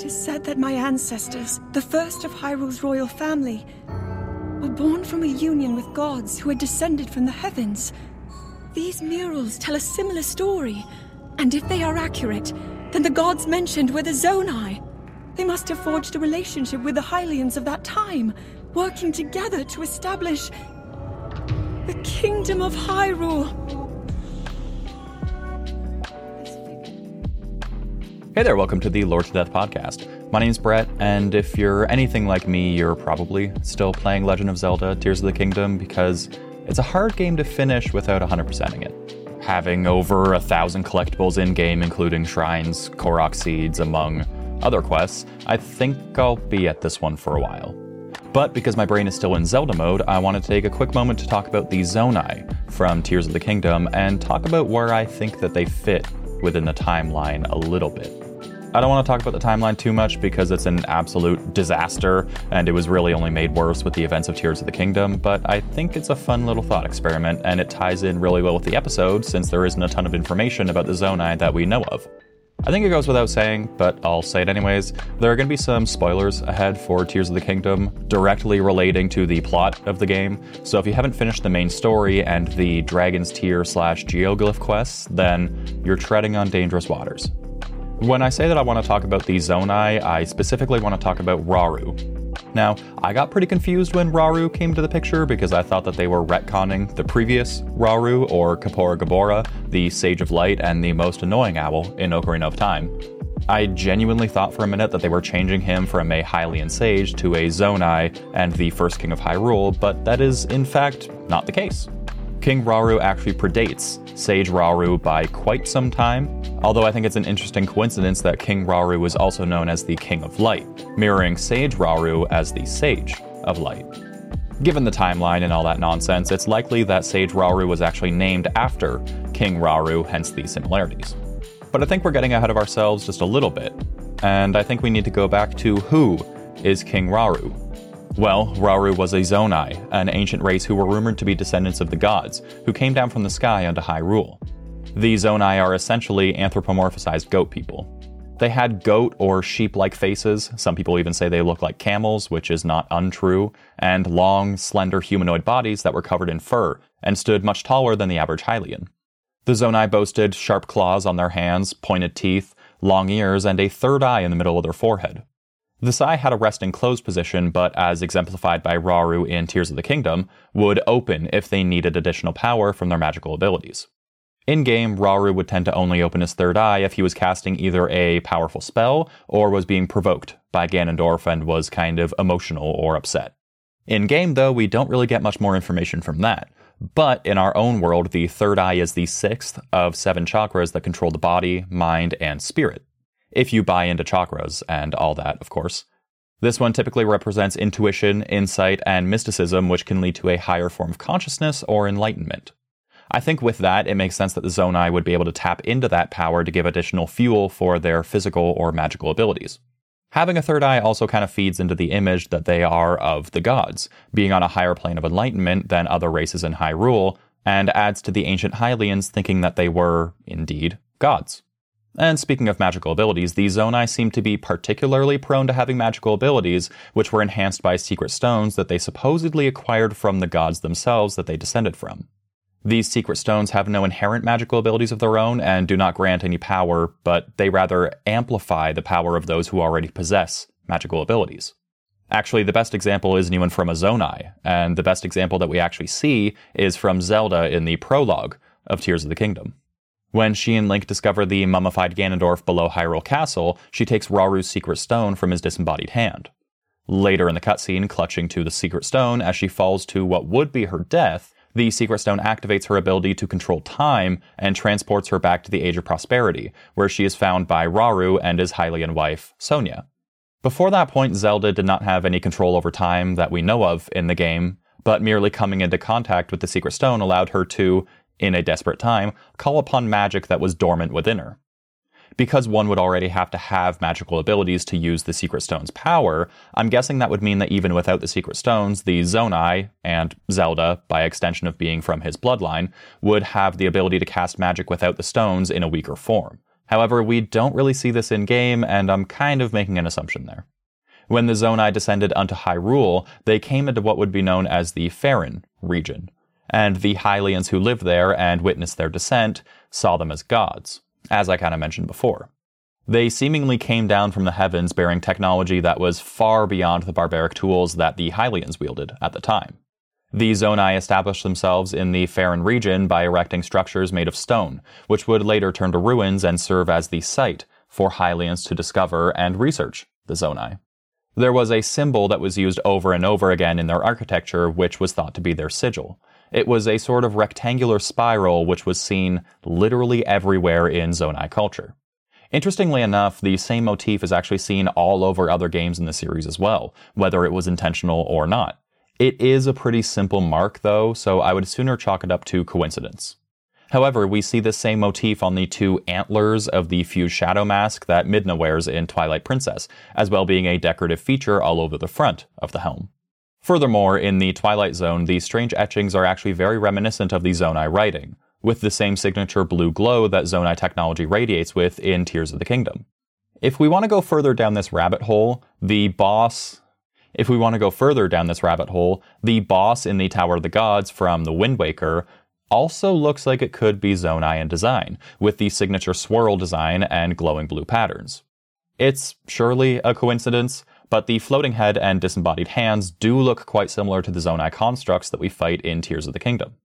It is said that my ancestors, the first of Hyrule's royal family, were born from a union with gods who had descended from the heavens. These murals tell a similar story, and if they are accurate, then the gods mentioned were the Zonai. They must have forged a relationship with the Hylians of that time, working together to establish the Kingdom of Hyrule. Hey there, welcome to the Lored to Death podcast. My name's Brett, and if you're anything like me, you're probably still playing Legend of Zelda Tears of the Kingdom because it's a hard game to finish without 100%ing it. Having over a thousand collectibles in game, including shrines, Korok seeds, among other quests, I think I'll be at this one for a while. But because my brain is still in Zelda mode, I want to take a quick moment to talk about the Zonai from Tears of the Kingdom and talk about where I think that they fit within the timeline a little bit. I don't want to talk about the timeline too much because it's an absolute disaster and it was really only made worse with the events of Tears of the Kingdom, but I think it's a fun little thought experiment and it ties in really well with the episode since there isn't a ton of information about the Zonai that we know of. I think it goes without saying, but I'll say it anyways. There are going to be some spoilers ahead for Tears of the Kingdom, directly relating to the plot of the game. So if you haven't finished the main story and the Dragon's Tear slash Geoglyph quests, then you're treading on dangerous waters. When I say that I want to talk about the Zonai, I specifically want to talk about Rauru. Now, I got pretty confused when Rauru came to the picture because I thought that they were retconning the previous Rauru, or Kaepora Gaebora, the Sage of Light and the most annoying owl in Ocarina of Time. I genuinely thought for a minute that they were changing him from a Hylian sage to a Zonai and the first king of Hyrule, but that is, in fact, not the case. King Rauru actually predates Sage Rauru by quite some time, although I think it's an interesting coincidence that King Rauru was also known as the King of Light, mirroring Sage Rauru as the Sage of Light. Given the timeline and all that nonsense, it's likely that Sage Rauru was actually named after King Rauru, hence the similarities. But I think we're getting ahead of ourselves just a little bit, and I think we need to go back to who is King Rauru. Well, Rauru was a Zonai, an ancient race who were rumored to be descendants of the gods, who came down from the sky onto Hyrule. The Zonai are essentially anthropomorphized goat people. They had goat or sheep like faces, some people even say they look like camels, which is not untrue, and long, slender humanoid bodies that were covered in fur and stood much taller than the average Hylian. The Zonai boasted sharp claws on their hands, pointed teeth, long ears, and a third eye in the middle of their forehead. The Sai had a resting closed position, but as exemplified by Rauru in Tears of the Kingdom, would open if they needed additional power from their magical abilities. In game, Rauru would tend to only open his third eye if he was casting either a powerful spell or was being provoked by Ganondorf and was kind of emotional or upset. In game, though, we don't really get much more information from that. But in our own world, the third eye is the sixth of seven chakras that control the body, mind, and spirit if you buy into chakras and all that, of course. This one typically represents intuition, insight, and mysticism, which can lead to a higher form of consciousness or enlightenment. I think with that, it makes sense that the Zonai would be able to tap into that power to give additional fuel for their physical or magical abilities. Having a third eye also kind of feeds into the image that they are of the gods, being on a higher plane of enlightenment than other races in Hyrule, and adds to the ancient Hylians thinking that they were, indeed, gods. And speaking of magical abilities, the Zonai seem to be particularly prone to having magical abilities, which were enhanced by secret stones that they supposedly acquired from the gods themselves that they descended from. These secret stones have no inherent magical abilities of their own and do not grant any power, but they rather amplify the power of those who already possess magical abilities. Actually, the best example isn't even from a Zonai, and the best example that we actually see is from Zelda in the prologue of Tears of the Kingdom. When she and Link discover the mummified Ganondorf below Hyrule Castle, she takes Rauru's secret stone from his disembodied hand. Later in the cutscene, clutching to the secret stone as she falls to what would be her death, the secret stone activates her ability to control time and transports her back to the Age of Prosperity, where she is found by Rauru and his Hylian wife, Sonia. Before that point, Zelda did not have any control over time that we know of in the game, but merely coming into contact with the secret stone allowed her to, in a desperate time, call upon magic that was dormant within her. Because one would already have to have magical abilities to use the Secret Stone's power, I'm guessing that would mean that even without the Secret Stones, the Zonai, and Zelda, by extension of being from his bloodline, would have the ability to cast magic without the stones in a weaker form. However, we don't really see this in game, and I'm kind of making an assumption there. When the Zonai descended unto Hyrule, they came into what would be known as the Faron region, and the Hylians who lived there and witnessed their descent saw them as gods, as I kind of mentioned before. They seemingly came down from the heavens bearing technology that was far beyond the barbaric tools that the Hylians wielded at the time. The Zonai established themselves in the Faron region by erecting structures made of stone, which would later turn to ruins and serve as the site for Hylians to discover and research the Zonai. There was a symbol that was used over and over again in their architecture, which was thought to be their sigil. It was a sort of rectangular spiral which was seen literally everywhere in Zonai culture. Interestingly enough, the same motif is actually seen all over other games in the series as well, whether it was intentional or not. It is a pretty simple mark, though, so I would sooner chalk it up to coincidence. However, we see the same motif on the two antlers of the fused shadow mask that Midna wears in Twilight Princess, as well being a decorative feature all over the front of the helm. Furthermore, in the Twilight Zone, the strange etchings are actually very reminiscent of the Zonai writing, with the same signature blue glow that Zonai technology radiates with in Tears of the Kingdom. If we want to go further down this rabbit hole, the boss if we want to go further down this rabbit hole, the boss in the Tower of the Gods from the Wind Waker also looks like it could be Zonai in design, with the signature swirl design and glowing blue patterns. It's surely a coincidence, but the floating head and disembodied hands do look quite similar to the Zonai constructs that we fight in Tears of the Kingdom.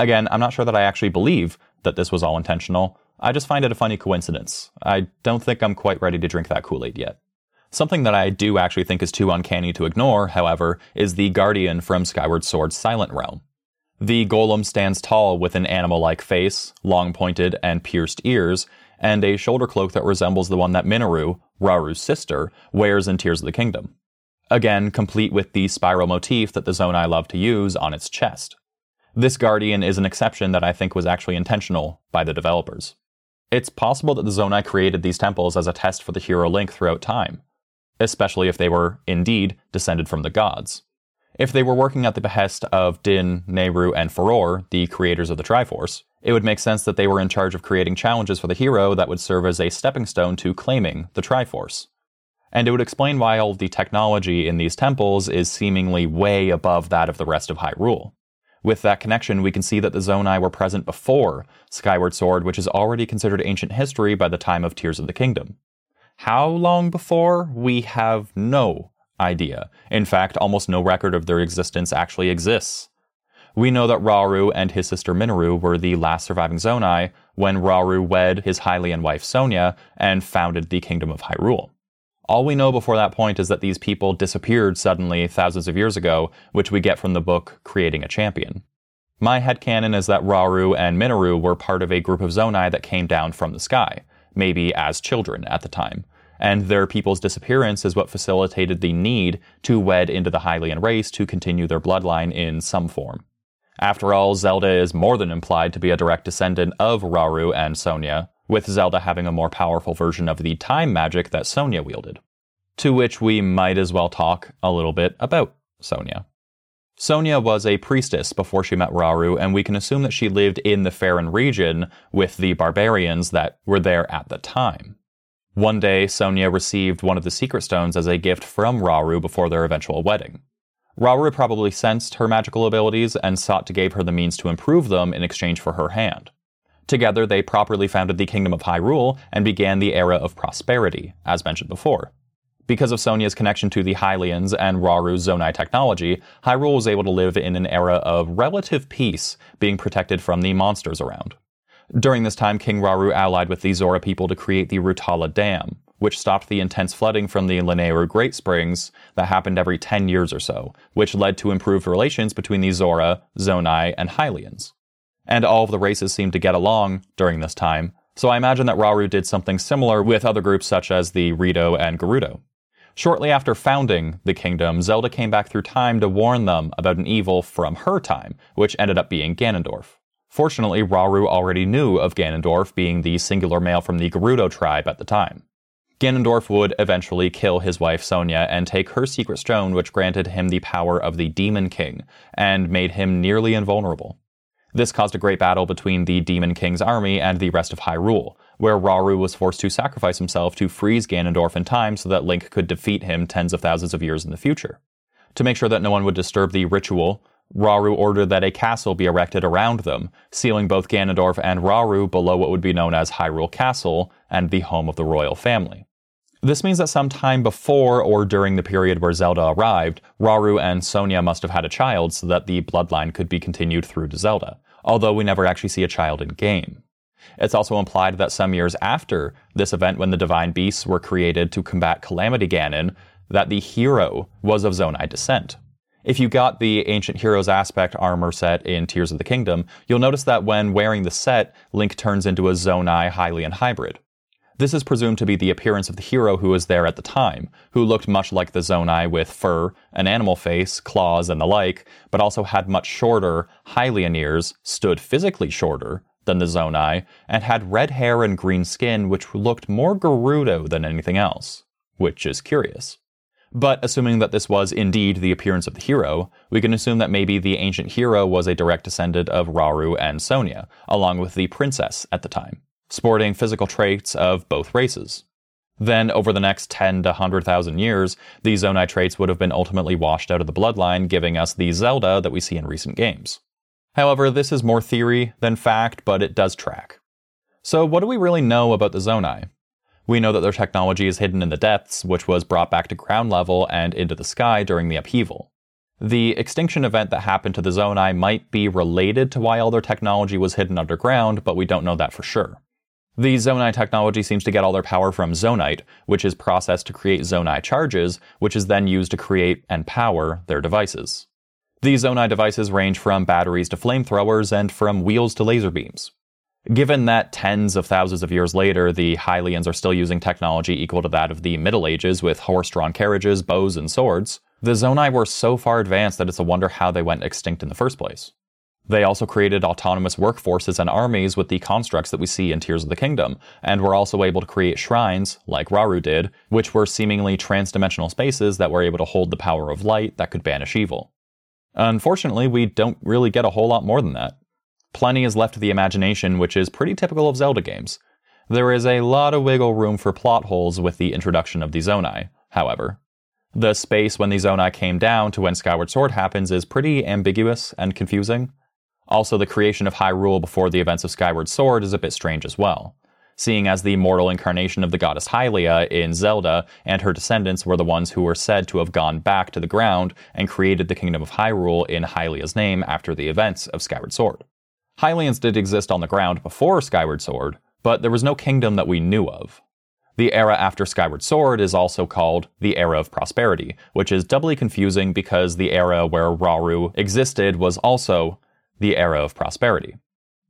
Again, I'm not sure that I actually believe that this was all intentional. I just find it a funny coincidence. I don't think I'm quite ready to drink that Kool Aid yet. Something that I do actually think is too uncanny to ignore, however, is the Guardian from Skyward Sword's Silent Realm. The golem stands tall with an animal like face, long pointed and pierced ears, and a shoulder cloak that resembles the one that Mineru, Rauru's sister, wears in Tears of the Kingdom. Again, complete with the spiral motif that the Zonai love to use on its chest. This Guardian is an exception that I think was actually intentional by the developers. It's possible that the Zonai created these temples as a test for the hero Link throughout time, especially if they were, indeed, descended from the gods. If they were working at the behest of Din, Nayru, and Farore, the creators of the Triforce, it would make sense that they were in charge of creating challenges for the hero that would serve as a stepping stone to claiming the Triforce. And it would explain why all of the technology in these temples is seemingly way above that of the rest of Hyrule. With that connection, we can see that the Zonai were present before Skyward Sword, which is already considered ancient history by the time of Tears of the Kingdom. How long before? We have no idea. In fact, almost no record of their existence actually exists. We know that Rauru and his sister Mineru were the last surviving Zonai when Rauru wed his Hylian wife Sonia and founded the Kingdom of Hyrule. All we know before that point is that these people disappeared suddenly thousands of years ago, which we get from the book Creating a Champion. My headcanon is that Rauru and Mineru were part of a group of Zonai that came down from the sky, maybe as children at the time, and their people's disappearance is what facilitated the need to wed into the Hylian race to continue their bloodline in some form. After all, Zelda is more than implied to be a direct descendant of Rauru and Sonia, with Zelda having a more powerful version of the time magic that Sonia wielded. To which we might as well talk a little bit about Sonia. Sonia was a priestess before she met Rauru, and we can assume that she lived in the Faron region with the barbarians that were there at the time. One day, Sonia received one of the secret stones as a gift from Rauru before their eventual wedding. Rauru probably sensed her magical abilities and sought to give her the means to improve them in exchange for her hand. Together, they properly founded the Kingdom of Hyrule and began the era of prosperity, as mentioned before. Because of Sonia's connection to the Hylians and Rauru's Zonai technology, Hyrule was able to live in an era of relative peace, being protected from the monsters around. During this time, King Rauru allied with the Zora people to create the Rutala Dam, which stopped the intense flooding from the Lanayru Great Springs that happened every 10 years or so, which led to improved relations between the Zora, Zonai, and Hylians. And all of the races seemed to get along during this time, so I imagine that Rauru did something similar with other groups such as the Rito and Gerudo. Shortly after founding the kingdom, Zelda came back through time to warn them about an evil from her time, which ended up being Ganondorf. Fortunately, Rauru already knew of Ganondorf being the singular male from the Gerudo tribe at the time. Ganondorf would eventually kill his wife Sonia and take her secret stone, which granted him the power of the Demon King and made him nearly invulnerable. This caused a great battle between the Demon King's army and the rest of Hyrule, where Rauru was forced to sacrifice himself to freeze Ganondorf in time so that Link could defeat him tens of thousands of years in the future. To make sure that no one would disturb the ritual, Rauru ordered that a castle be erected around them, sealing both Ganondorf and Rauru below what would be known as Hyrule Castle and the home of the royal family. This means that sometime before or during the period where Zelda arrived, Rauru and Sonia must have had a child so that the bloodline could be continued through to Zelda, although we never actually see a child in game. It's also implied that some years after this event, when the Divine Beasts were created to combat Calamity Ganon, that the hero was of Zonai descent. If you got the Ancient Heroes aspect armor set in Tears of the Kingdom, you'll notice that when wearing the set, Link turns into a Zonai Hylian hybrid. This is presumed to be the appearance of the hero who was there at the time, who looked much like the Zonai with fur, an animal face, claws, and the like, but also had much shorter Hylian ears, stood physically shorter than the Zonai, and had red hair and green skin which looked more Gerudo than anything else, which is curious. But assuming that this was indeed the appearance of the hero, we can assume that maybe the ancient hero was a direct descendant of Rauru and Sonia, along with the princess at the time, sporting physical traits of both races. Then, over the next 10 to 100,000 years, these Zonai traits would have been ultimately washed out of the bloodline, giving us the Zelda that we see in recent games. However, this is more theory than fact, but it does track. So, what do we really know about the Zonai? We know that their technology is hidden in the depths, which was brought back to ground level and into the sky during the upheaval. The extinction event that happened to the Zonai might be related to why all their technology was hidden underground, but we don't know that for sure. The Zonai technology seems to get all their power from Zonite, which is processed to create Zonai charges, which is then used to create and power their devices. These Zonai devices range from batteries to flamethrowers and from wheels to laser beams. Given that tens of thousands of years later, the Hylians are still using technology equal to that of the Middle Ages with horse drawn carriages, bows, and swords, the Zonai were so far advanced that it's a wonder how they went extinct in the first place. They also created autonomous workforces and armies with the constructs that we see in Tears of the Kingdom, and were also able to create shrines, like Rauru did, which were seemingly transdimensional spaces that were able to hold the power of light that could banish evil. Unfortunately, we don't really get a whole lot more than that. Plenty is left to the imagination, which is pretty typical of Zelda games. There is a lot of wiggle room for plot holes with the introduction of the Zonai, however. The space when the Zonai came down to when Skyward Sword happens is pretty ambiguous and confusing. Also, the creation of Hyrule before the events of Skyward Sword is a bit strange as well, seeing as the mortal incarnation of the goddess Hylia in Zelda and her descendants were the ones who were said to have gone back to the ground and created the kingdom of Hyrule in Hylia's name after the events of Skyward Sword. Hylians did exist on the ground before Skyward Sword, but there was no kingdom that we knew of. The era after Skyward Sword is also called the Era of Prosperity, which is doubly confusing because the era where Rauru existed was also the Era of Prosperity.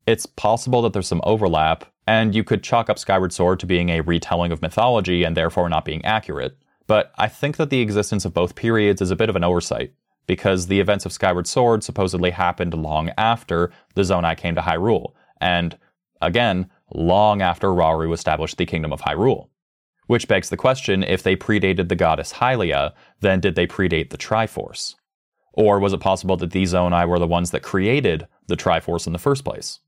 It's possible that there's some overlap, and you could chalk up Skyward Sword to being a retelling of mythology and therefore not being accurate, but I think that the existence of both periods is a bit of an oversight because the events of Skyward Sword supposedly happened long after the Zonai came to Hyrule, and again, long after Rauru established the Kingdom of Hyrule. Which begs the question if they predated the goddess Hylia, then did they predate the Triforce? Or was it possible that these Zonai were the ones that created the Triforce in the first place?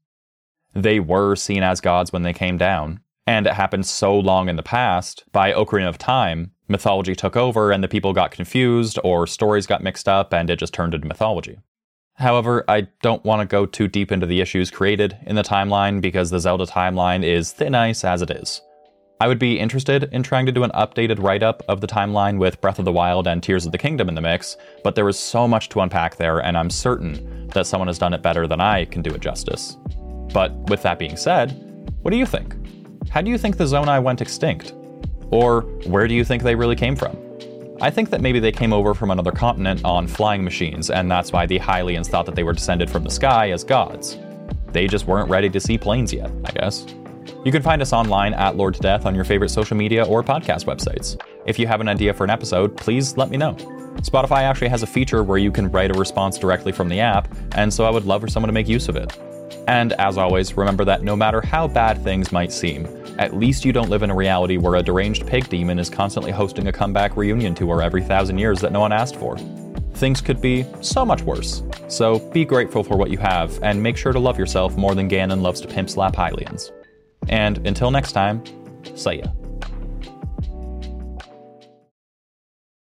They were seen as gods when they came down, and it happened so long in the past, by Ocarina of Time, mythology took over and the people got confused or stories got mixed up and it just turned into mythology. However, I don't want to go too deep into the issues created in the timeline because the Zelda timeline is thin ice as it is. I would be interested in trying to do an updated write up of the timeline with Breath of the Wild and Tears of the Kingdom in the mix, but there is so much to unpack there, and I'm certain that someone has done it better than I can do it justice. But with that being said, what do you think? How do you think the Zonai went extinct? Or where do you think they really came from? I think that maybe they came over from another continent on flying machines, and that's why the Hylians thought that they were descended from the sky as gods. They just weren't ready to see planes yet, I guess. You can find us online at Lored to Death on your favorite social media or podcast websites. If you have an idea for an episode, please let me know. Spotify actually has a feature where you can write a response directly from the app, and so I would love for someone to make use of it. And as always, remember that no matter how bad things might seem, at least you don't live in a reality where a deranged pig demon is constantly hosting a comeback reunion tour every thousand years that no one asked for. Things could be so much worse. So be grateful for what you have, and make sure to love yourself more than Ganon loves to pimp slap Hylians. And until next time, see ya.